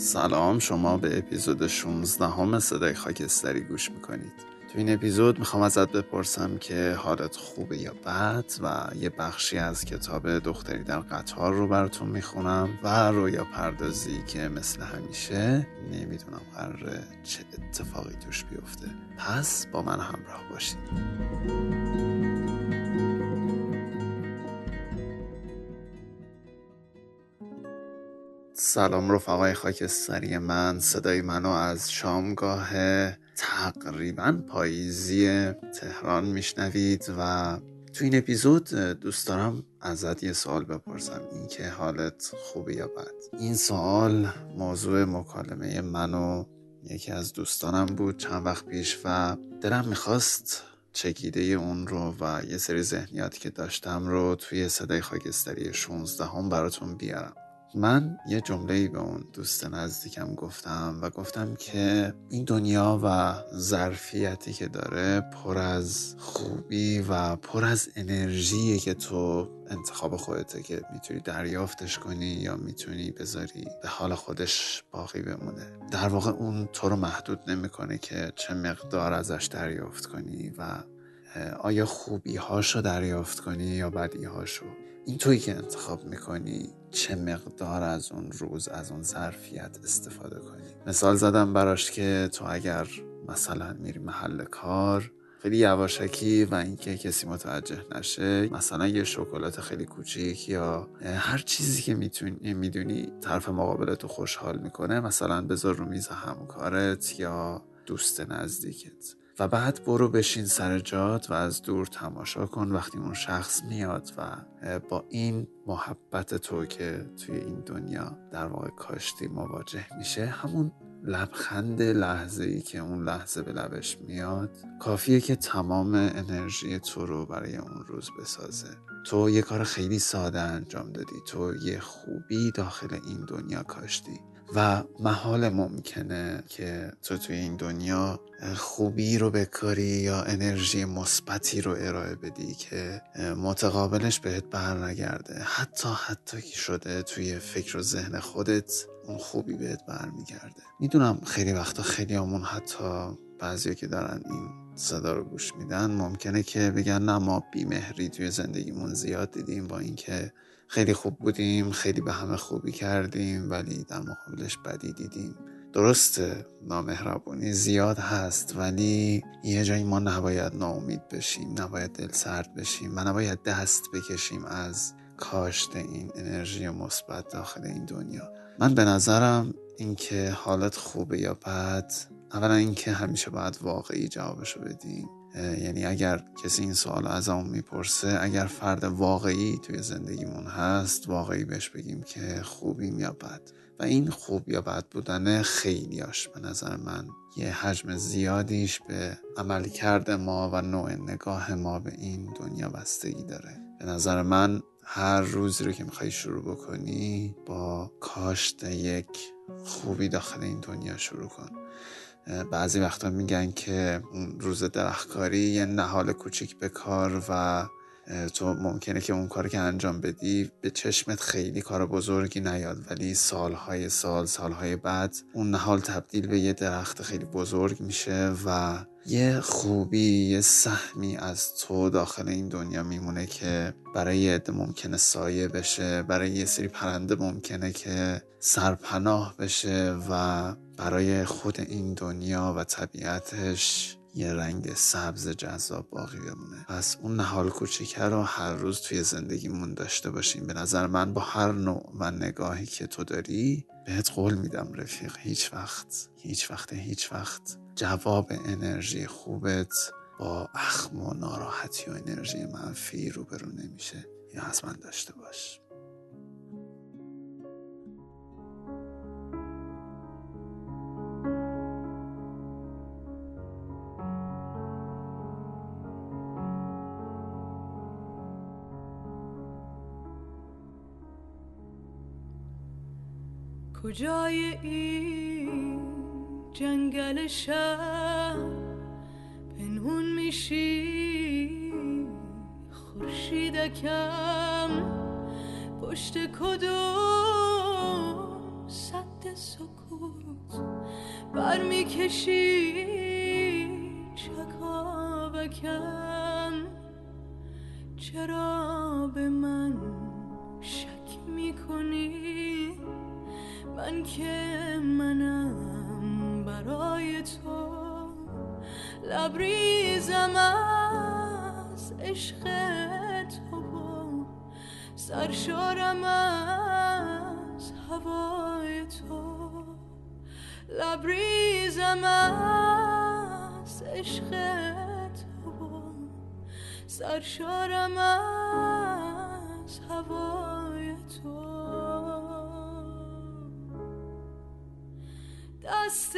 سلام شما به اپیزود 16 همه صدای خاکستری گوش می‌کنید. تو این اپیزود می‌خوام ازت بپرسم که حالت خوبه یا بد و یه بخشی از کتاب دختری در قطار رو براتون می‌خونم و رویا پردازی که مثل همیشه نمی‌دونم قراره چه اتفاقی توش بیفته. پس با من همراه باشید. سلام رفقای خاکستری من صدای منو از شامگاه تقریبا پاییزی تهران میشنوید و تو این اپیزود دوست دارم ازت یه سوال بپرسم اینکه حالت خوبه یا بد؟ این سوال موضوع مکالمه منو یکی از دوستانم بود چند وقت پیش و دلم می‌خواست چکیده اون رو و یه سری ذهنیاتی که داشتم رو توی صدای خاکستری 16 هم براتون بیارم. من یه جمله به اون دوست نزدیکم گفتم و گفتم که این دنیا و ظرفیتی که داره پر از خوبی و پر از انرژیه که تو انتخاب خودته که می‌تونی دریافتش کنی یا می‌تونی بذاری به حال خودش باقی بمونه. در واقع اون تو رو محدود نمی‌کنه که چه مقدار ازش دریافت کنی و آیا خوبی هاشو دریافت کنی یا بدی هاشو این تویی که انتخاب می‌کنی چه مقدار از اون روز از اون ظرفیت استفاده کنی؟ مثال زدم براش که تو اگر مثلا میری محل کار خیلی یواشکی و اینکه کسی متوجه نشه مثلا یه شکلات خیلی کوچیک یا هر چیزی که می‌تونی می‌دونی طرف مقابل تو خوشحال می‌کنه مثلا بذار رو میز همکارت یا دوست نزدیکت. و بعد برو بشین سر جات و از دور تماشا کن وقتی اون شخص میاد و با این محبت تو که توی این دنیا در واقع کاشتی مواجه میشه همون لبخند لحظه ای که اون لحظه به لبش میاد کافیه که تمام انرژی تو رو برای اون روز بسازه. تو یه کار خیلی ساده انجام دادی. تو یه خوبی داخل این دنیا کاشتی. و محال ممکنه که تو توی این دنیا خوبی رو بکاری یا انرژی مثبتی رو ارائه بدی که متقابلش بهت برنگرده. حتی حتی که شده توی فکر و ذهن خودت اون خوبی بهت برمیگرده. می‌دونم خیلی وقتا خیلی همون حتی بعضی که دارن این صدا رو گوش میدن ممکنه که بگن نه ما بیمهری توی زندگیمون زیاد دیدیم با اینکه خیلی خوب بودیم خیلی به همه خوبی کردیم ولی در مقابلش بدی دیدیم. درسته نامهربونی زیاد هست ولی یه جایی ما نباید ناامید بشیم نباید دل سرد بشیم و نباید دست بکشیم از کاشت این انرژی مثبت داخل این دنیا. من به نظرم اینکه حالت خوبه یا بد اولا اینکه همیشه باید واقعی جوابشو بدیم. یعنی اگر کسی این سوال از اون می‌پرسه اگر فرد واقعی توی زندگیمون هست واقعی بهش بگیم که خوبیم یا بد. و این خوب یا بد بودن خیلیاش به نظر من یه حجم زیادیش به عملکرد ما و نوع نگاه ما به این دنیا بستگی داره. به نظر من هر روزی رو که می‌خوای شروع بکنی با کاشت یک خوبی داخل این دنیا شروع کن. بعضی وقتا میگن که روز درختکاری یه نهال کوچیک به کار و تو ممکنه که اون کار که انجام بدی به چشمت خیلی کار بزرگی نیاد ولی سالهای سال سالهای بعد اون نهال تبدیل به یه درخت خیلی بزرگ میشه و یه خوبی یه سهمی از تو داخل این دنیا میمونه که برای یه عده ممکنه سایه بشه برای یه سری پرنده ممکنه که سرپناه بشه و برای خود این دنیا و طبیعتش یه رنگ سبز جذاب باقی بمونه. پس اون نهال کوچیکه رو هر روز توی زندگیمون داشته باشیم. به نظر من با هر نوع و نگاهی که تو داری بهت قول میدم رفیق هیچ وقت هیچ وقت هیچ وقت جواب انرژی خوبت با اخم و ناراحتی و انرژی منفی روبرو نمیشه. یا حتما داشته باش. کجای این جنگل شب پنهون میشی خورشیدکم پشت کدوم صد سکوت؟ برمیکشی چکاوکم. لبریزم از عشق تو. سرشارم از هوای تو. دست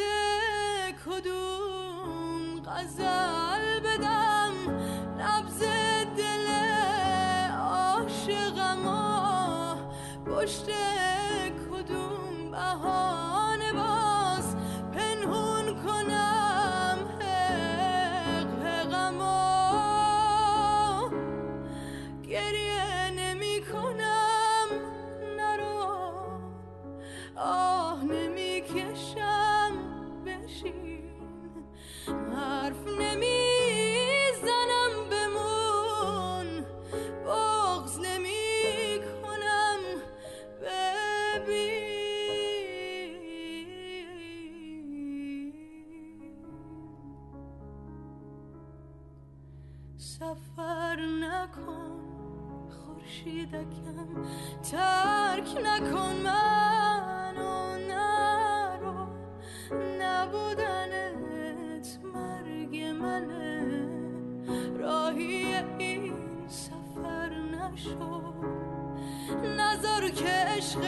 کدوم غزل بدم. نبز دل عاشقم پشت عشق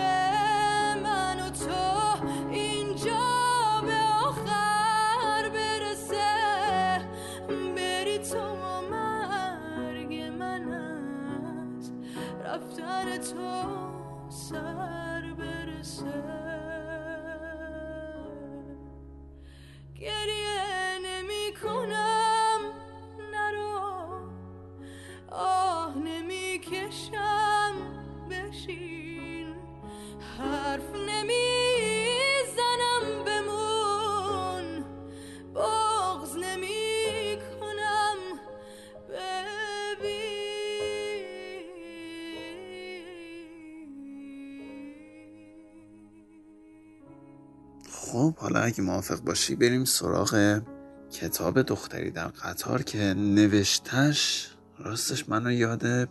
من و تو اینجا به آخر برسه. بری تو و مرگ من از رفتن تو سر برسه. خب حالا اگه موافق باشی بریم سراغ کتاب دختری در قطار که نوشتش راستش منو یاد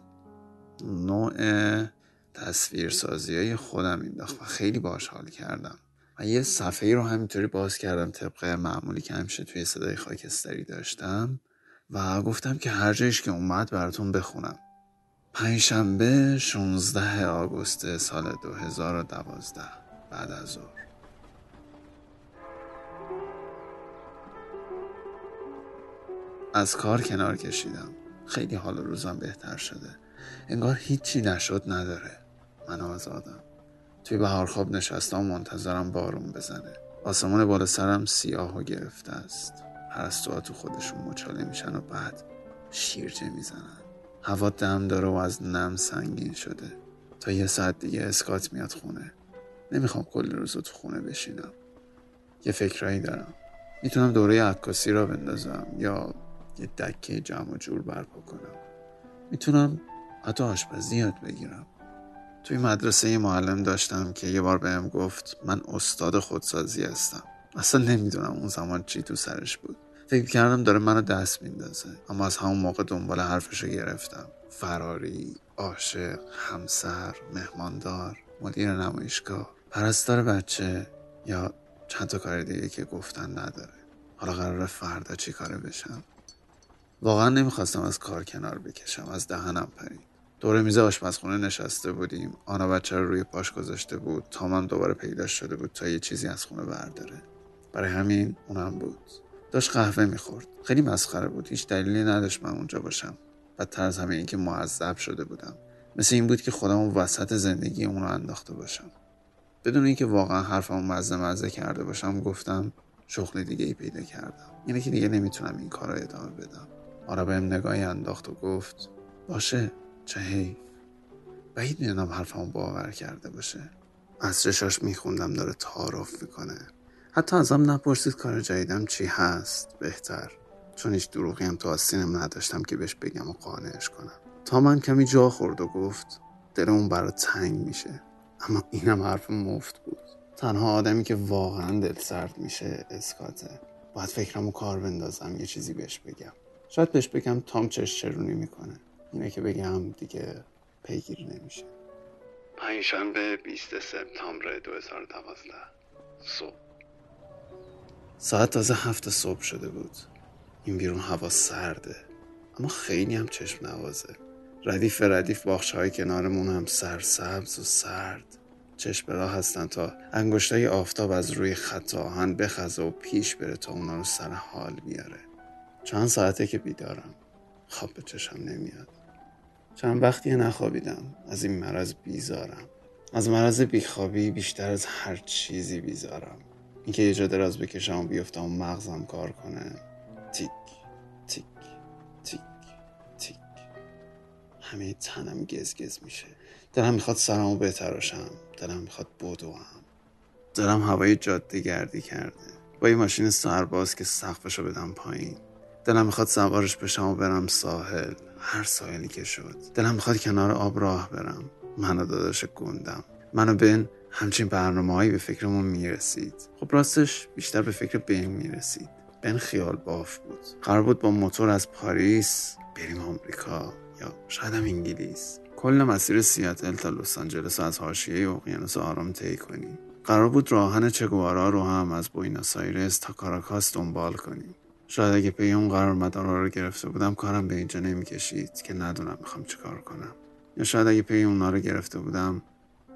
نوع تصویرسازی های خودم مینداخت و خیلی باش حال کردم. و یه صفحه رو همینطوری باز کردم طبق معمولی که همیشه توی صدای خاکستری داشتم و گفتم که هر جایش که اومد براتون بخونم. پنجشنبه 16 آگوست سال 2012 بعد از ظهر. از کار کنار کشیدم. خیلی حال روزم بهتر شده. انگار هیچی نشد نداره. من آزادم توی بهار خواب نشستم منتظرم بارون بزنه. آسمان بالا سرم سیاه و گرفته است. پرستوها تو خودشون مچاله میشن و بعد شیرجه می‌زنن. هوا دم داره و از نم سنگین شده. تا یه ساعت دیگه اسکات میاد خونه. نمی‌خوام کل روز رو تو خونه بشینم. یه فکرایی دارم. می‌تونم دوره عکاسی را بندازم یا یه دکه جمع و جور برپا کنم می‌تونم حتی آشپزی یاد بگیرم. توی مدرسه یه معلم داشتم که یه بار بهم گفت من استاد خودسازی هستم. اصلا نمی‌دونم اون زمان چی تو سرش بود. فکر کردم داره منو دست میندازه. اما از همون موقع دنبال حرفشو گرفتم. فراری عاشق همسر مهماندار مدیر نمایشگاه. پرستار بچه یا چند تا کار دیگه که گفتن نداره. حالا قرار فردا چی کاره بشم؟ واقعا نمی‌خواستم از کار کنار بکشم از دهنم پرید. دور میز آشپزخونه نشسته بودیم. آنا بچه رو روی پاش گذاشته بود. تا من دوباره پیدا شده بود تا یه چیزی از خونه برداره. برای همین اونم بود. داشت قهوه می‌خورد. خیلی مسخره بود. هیچ دلیلی نداشت من اونجا باشم. بدتر از همه اینکه معذب شده بودم. مثل این بود که خودم اون وسط زندگی اونو انداخته باشم. بدون اینکه واقعا حرفمو مزه مزه کرده باشم گفتم شغل دیگه ای پیدا کردم. اینه که دیگه نمی‌تونم این کار رو ادامه بدم. آرا بهم نگاهی انداخت و گفت باشه چه حیف بعید می‌دونم حرفمو باور کرده باشه. از چشاش میخوندم داره تعارف می‌کنه. حتی ازم نپرسید کار جدیدم چی هست؟ بهتر. چون هیچ دروغی هم تو آستینم نداشتم که بهش بگم و قانعش کنم. تا من کمی جا خورد و گفت دل اون برا تنگ میشه. اما اینم حرف مفت بود. تنها آدمی که واقعا دل سرد میشه اسکاته. باید فکرمو کار بندازم یه چیزی بهش بگم. شاید بهش بگم تام چش چرونی می‌کنه. اینه که بگم دیگه پیگیری نمیشه. پنجشنبه 20 سپتامبر 2012 صبح. ساعت تازه هفت صبح شده بود. این بیرون هوا سرده. اما خیلی هم چشم نوازه. ردیف ردیف باخش های کنارمون هم سرسبز و سرد. چشم راه هستن تا انگشتای آفتاب از روی خط آهن بخزه و پیش بره تا اونا رو سر حال بیاره. چند ساعته که بیدارم. خواب به چشم نمیاد. چند وقتی نخوابیدم. از این مرض بیزارم. از مرض بیخوابی بیشتر از هر چیزی بیزارم. اینکه یه جا دراز بکشم و بیفتم و مغزم کار کنه. تیک تیک تیک تیک. همه تنم گز میشه. دلم می‌خواد سرمو بتراشم. دلم می‌خواد بدوم. دلم هوای جاده گردی کرده. با یه ماشین سرباز که سقفشو بدم پایین. دلم می‌خواد سوارش بشم و برم ساحل. هر ساحلی که شد. دلم می‌خواد کنار آب راه برم. من و داداش گندم. منو بن همچین برنامه هایی به فکرمون می‌رسید. خب راستش بیشتر به فکر بن می‌رسید. بن خیال باف بود. قرار بود با موتور از پاریس بریم آمریکا یا شاید هم انگلیس. کل مسیر سیاتل تا لس آنجلس از حاشیه اقیانوس آرام طی کنیم. قرار بود راه چگوارا رو هم از بویناس آیرس تا کاراکاس دنبال کنیم. شاید اگه پی اون قرار مدارا رو گرفته بودم کارم به اینجا نمی‌کشید که ندونم می‌خوام چیکار کنم. یا شاید اگه پی اونا رو گرفته بودم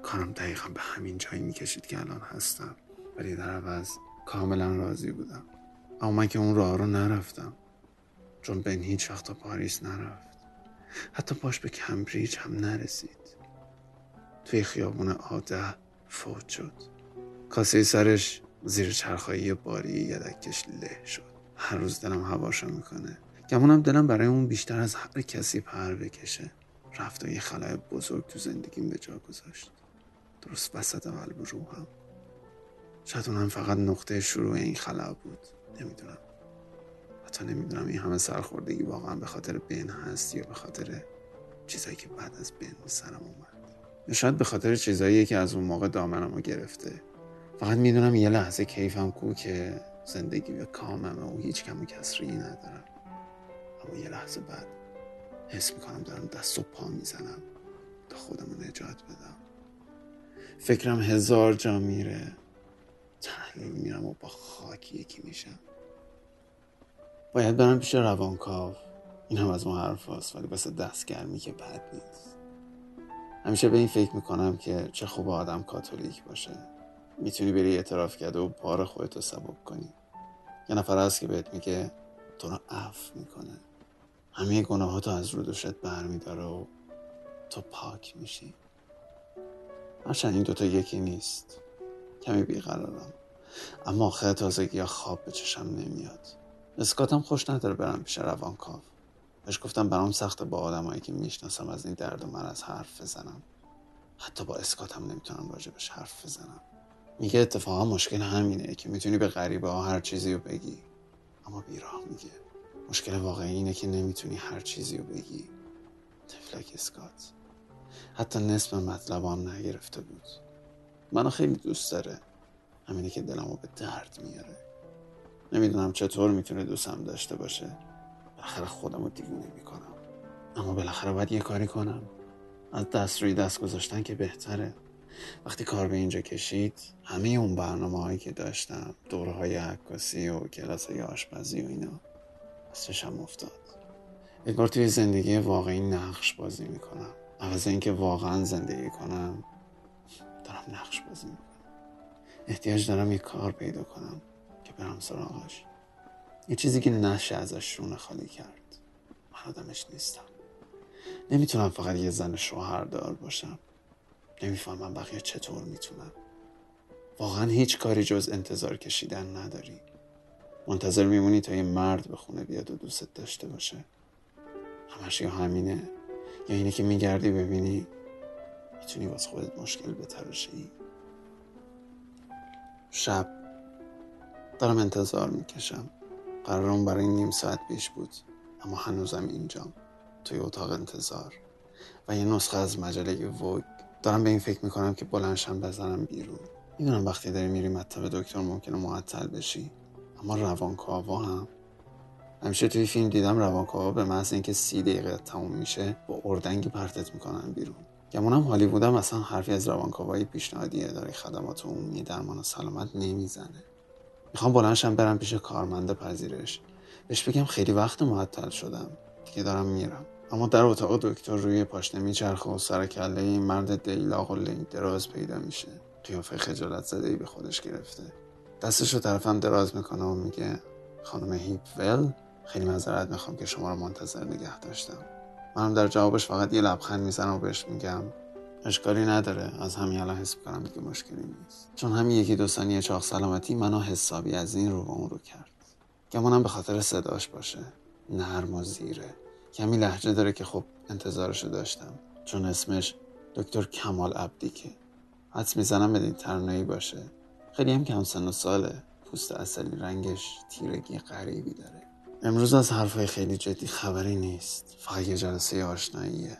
کارم دقیقا به همین جایی می‌کشید که الان هستم. ولی در عوض کاملا راضی بودم. اما من که اون راه رو نرفتم چون بن هیچ وقت تا پاریس نرفت. حتی باش به کمبریج هم نرسید. توی خیابون آده فوت شد. کاسه سرش زیر چرخایی باری یدکش له شد. هر روز دلم هواشو می‌کنه. گمونم دلم برای اون بیشتر از هر کسی پر بکشه. رفت و یه خلای بزرگ تو زندگیم به جا گذاشت. درست وسط قلب روحم. شاید اونم فقط نقطه شروع این خلا بود. نمی‌دونم. حتی نمی‌دونم این همه سرخوردگی واقعا به خاطر بین هست یا به خاطر چیزایی که بعد از بین سرم اومد. یا شاید به خاطر چیزایی که از اون موقع دامنمو گرفته. فقط می‌دونم یه لحظه کیفم کو که زندگی به کاممه و هیچ کم کسری ندارم. اما یه لحظه بعد حس می‌کنم دارم دست و پا می‌زنم تا خودم رو نجات بدم. فکرم هزار جا میره. تحلیل میرم و با خاک یکی میشم. باید برم پیش روانکاو. این هم از ما حرف هست ولی بس دستگرمی که بد نیست. همیشه به این فکر می‌کنم که چه خوب آدم کاتولیک باشه. می‌تونی بری اعتراف کرده و بار خودتو سبک کنی. یه نفر هست که بهت میگه تو رو عفو می‌کنه. همه گناهاتو از رو دوشت برمیداره و تو پاک میشی. هرچند این دوتا یکی نیست. کمی بیقرارم. اما آخه تازگی یا خواب به چشم نمیاد. اسکاتم خوش نداره برم پیش روانکاو بهش گفتم برام سخته با آدمایی که می‌شناسم از این درد و مرض حرف بزنم. حتی با اسکاتم نمی‌تونم راجبش حرف بزنم. میگه اتفاقا مشکل همینه که می‌تونی به غریبه ها هر چیزی رو بگی. اما بیراه میگه. مشکل واقعی اینه که نمی‌تونی هر چیزی رو بگی. تفلک اسکات. حتی نصف مطلبان نگرفته بود. منو خیلی دوست داره. همینه که دلمو به درد میاره. نمی‌دونم چطور می‌تونه دوستم داشته باشه. بالاخره خودم رو دیوونه می‌کنم. اما بالاخره باید یه کاری کنم. از دست روی دست گذاشتن که بهتره. وقتی کار به اینجا کشید همه اون برنامه هایی که داشتم دوره های عکاسی و کلاس های آشپزی و اینا از چشم افتاد. انگار توی زندگی واقعی نقش بازی می‌کنم. عوض اینکه واقعا زندگی کنم دارم نقش بازی می‌کنم. احتیاج دارم یه کار پیدا کنم که برم سراغش. یه چیزی که نشه ازش شونه خالی کرد. من آدمش نیستم. نمی‌تونم فقط یه زن شوهردار باشم. نمی‌فهمم بقیه چطور می‌تونم واقعا هیچ کاری جز انتظار کشیدن نداری. منتظر میمونی تا یه مرد به خونه بیاد و دوستت داشته باشه. همش یا همینه یا اینه که میگردی ببینی می‌تونی واسه خودت مشکل بتراشی. شب دارم انتظار می‌کشم. قرارم برای نیم ساعت پیش بود اما هنوزم اینجام. توی اتاق انتظار. و یه نسخه از مجله ووگ دارم به این فکر می‌کنم که بلنشم بزنم بیرون. می‌دونم وقتی داری میری مطب دکتر ممکنه معطل بشی اما روانکاوا هم. همیشه توی فیلم دیدم روانکاوا به محض اینکه سی دقیقه تموم میشه با اردنگی پرتت می‌کنن بیرون. گمونم هالیوودم اصلا حرفی از روانکاوایی پیشنهادی اداره خدمات عمومی درمان و سلامت نمی‌زنه. می‌خوام بلنشم برم پیش کارمنده پذیرش. بهش بگم خیلی وقت معطل شدم. دیگه دارم میرم. اما در اتاق دکتر روی پاشنه میچرخه و سر کله این مرد دیلاق و لنگ دراز پیدا میشه. قیافه خجالت زده ای به خودش گرفته. دستش رو طرفم دراز می‌کنه و میگه خانم هیپول خیلی معذرت می‌خوام که شما رو منتظر نگه داشتم. منم در جوابش فقط یه لبخند می‌زنم و بهش میگم اشکالی نداره از همین الان حس کنم دیگه مشکلی نیست. چون همین یکی دو ثانیه چاق سلامتی منو حسابی از این رو به اون رو کرد. گمانم به خاطر صداش باشه. نرم و زیره. کمی لحجه داره که خب انتظارشو داشتم. چون اسمش دکتر کمال عبدیکه. حدس می‌زنم بدین ترنایی باشه. خیلی هم کم سن و ساله. پوست اصلی رنگش تیرگی غریبی داره. امروز از حرفای خیلی جدی خبری نیست. فقط یه جلسه آشناییه.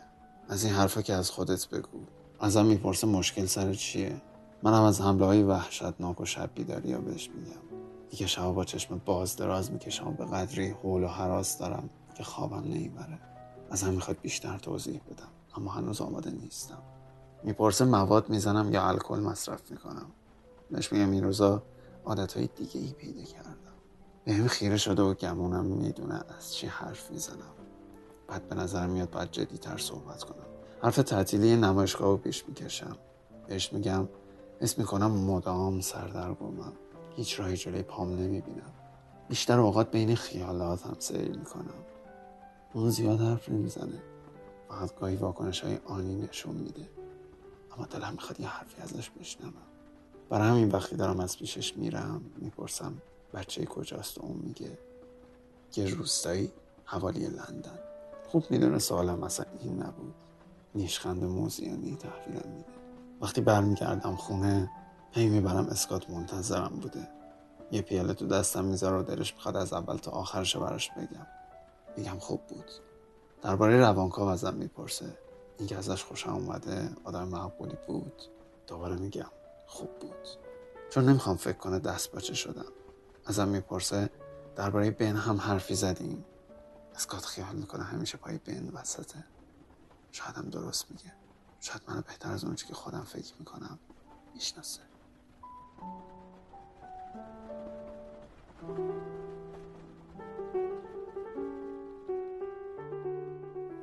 از این حرفا که از خودت بگو. ازم می‌پرسه مشکل سر چیه؟ منم از حمله های وحشتناک و شب بیداری بهش میگم. دیگه شبا با چشم باز دراز می‌کشم و به قدری حول و حراس دارم که خوابم نمی‌بره. ازم می‌خواد بیشتر توضیح بدم اما هنوز آماده نیستم. می‌پرسه مواد می‌زنم یا الکل مصرف می‌کنم. بهش میگم این روزا عادتهای دیگه ای پیدا کردم. به هم خیره شده و گمونم می‌دونه از چی حرف می‌زنم. بعد به نظر میاد باید جدی تر صحبت کنم. حرف تعطیلی نمایشگاه رو پیش می‌کشم. بهش میگم اسم می‌کنم مدام سردرگمم. هیچ راهی جلوی پام نمی‌بینم. بیشتر اوقات بین خیالات هم سیر می‌کنم. اون زیاد حرف نمی‌زنه. فقط گاهی واکنش های آنی نشون میده. اما دلم می‌خواد یه حرفی ازش بشنوم. برای همین وقتی دارم از پیشش میرم می‌پرسم بچه کجاست و اون میگه یه روستایی حوالی لندن. خوب می‌دونه سوالم اصلا این نبود. نیشخند موزیانی تحویلم میده. وقتی برمیگردم خونه هی می‌برم اسکات منتظرم بوده. یه پیاله تو دستم می‌ذاره و دلش می‌خواد از اول تا آخرش براش بگم. میگم خوب بود. درباره روانکاو ازم می‌پرسه. اینکه ازش خوشم اومده آدم معقولی بود؟ دوباره میگم خوب بود. چون نمی‌خوام فکر کنه دست باچه شدم. ازم می‌پرسه درباره بین هم حرفی زدیم. اسکات خیال می‌کنه همیشه پای بین وسطه. شاید هم درست میگه. شاید منو بهتر از اونچه که خودم فکر می‌کنم می‌شناسه.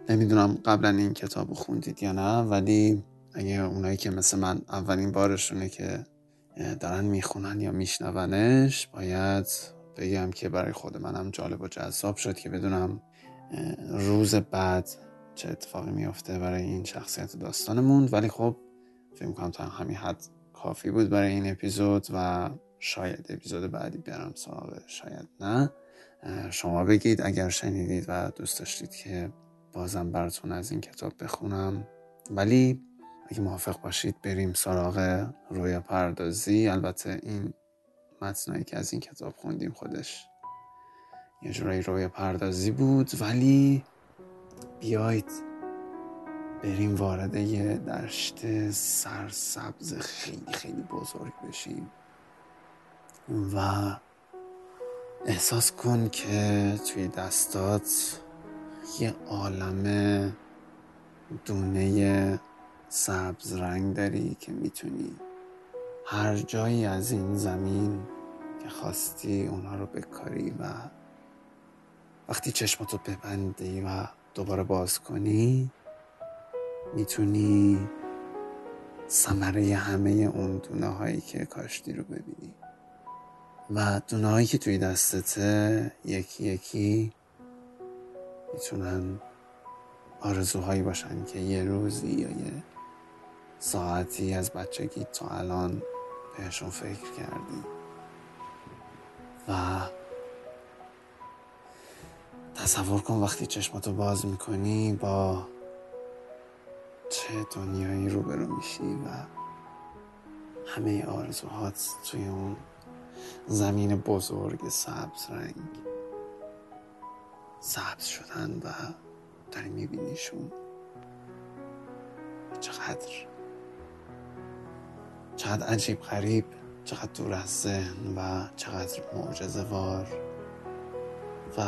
نمی‌دونم قبلا این کتاب خوندید یا نه ولی اگه اونایی که مثل من اولین بارشونه که دارن می‌خونن یا میشنونش باید بگم که برای خود منم جالب و جذاب شد که بدونم روز بعد چه اتفاقی میافته برای این شخصیت داستانمون. ولی خب فکر کنم تا همین حد کافی بود برای این اپیزود و شاید اپیزود بعدی برم سراغ شاید نه. شما بگید اگر شنیدید و دوست داشتید که بازم براتون از این کتاب بخونم. ولی اگه موافق باشید بریم سراغ رویا پردازی. البته این متنایی که از این کتاب خوندیم خودش یه جورایی رویا پردازی بود. ولی بیایید بریم وارد یه دشت سرسبز خیلی خیلی بزرگ بشیم و احساس کن که توی دستات یه عالم دونه سبز رنگ داری که می‌تونی هر جایی از این زمین که خواستی اونها رو بکاری و وقتی چشماتو ببندی و دوباره باز کنی می‌تونی ثمره همه اون دونه هایی که کاشتی رو ببینی. و دونه هایی که توی دستته یکی یکی می‌تونن آرزوهایی باشن که یه روزی یا یه ساعتی از بچگی تا الان بهشون فکر کردی. و تصور کن وقتی چشماتو باز می‌کنی با چه دنیایی روبرو میشی و همه آرزوهات توی اون زمین بزرگ سبز رنگ سبز شدن و داری میبینیشون. چقدر چقدر عجیب غریب چقدر دور از ذهن و چقدر معجزه وار و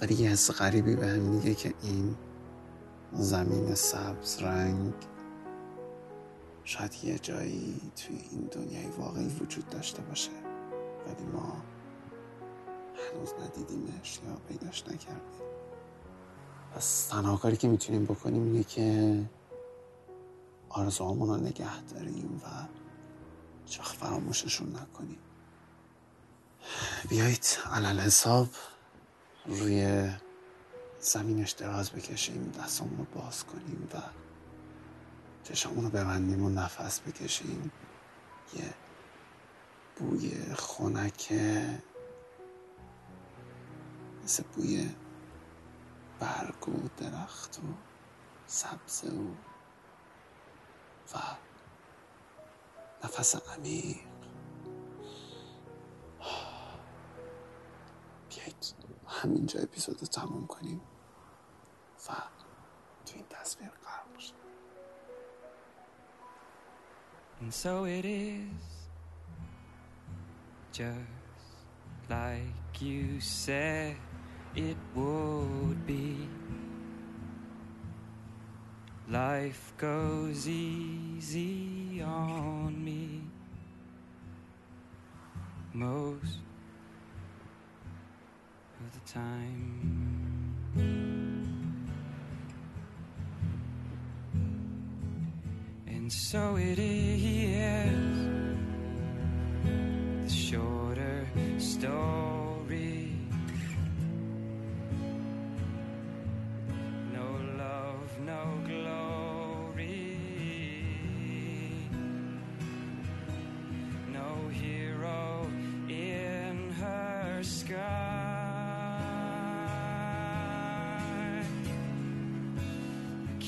ولی یه حس غریبی به هم میگه که این زمین سبز رنگ. شاید یه جایی توی این دنیای واقعی وجود داشته باشه ولی ما هنوز ندیدیمش یا پیداش نکردیم. پس تنها کاری که می‌تونیم بکنیم اینه که آرزوهامون رو نگه داریم و چخ فراموششون نکنیم. بیایید علال حساب روی زمینش دراز بکشیم دستمون رو باز کنیم و چشمون رو ببندیم و نفس بکشیم. یه بوی خنک مثل بوی برگ و درخت و سبزه و و نفس عمیق همینجا اپیزود رو تموم کنیم و تو این تصویر قرار باشیم And so it is, just like you said it would be. Life goes easy on me most of the time. And so it is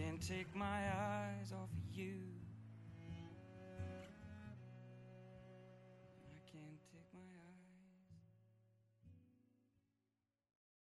Can't take my eyes off of you.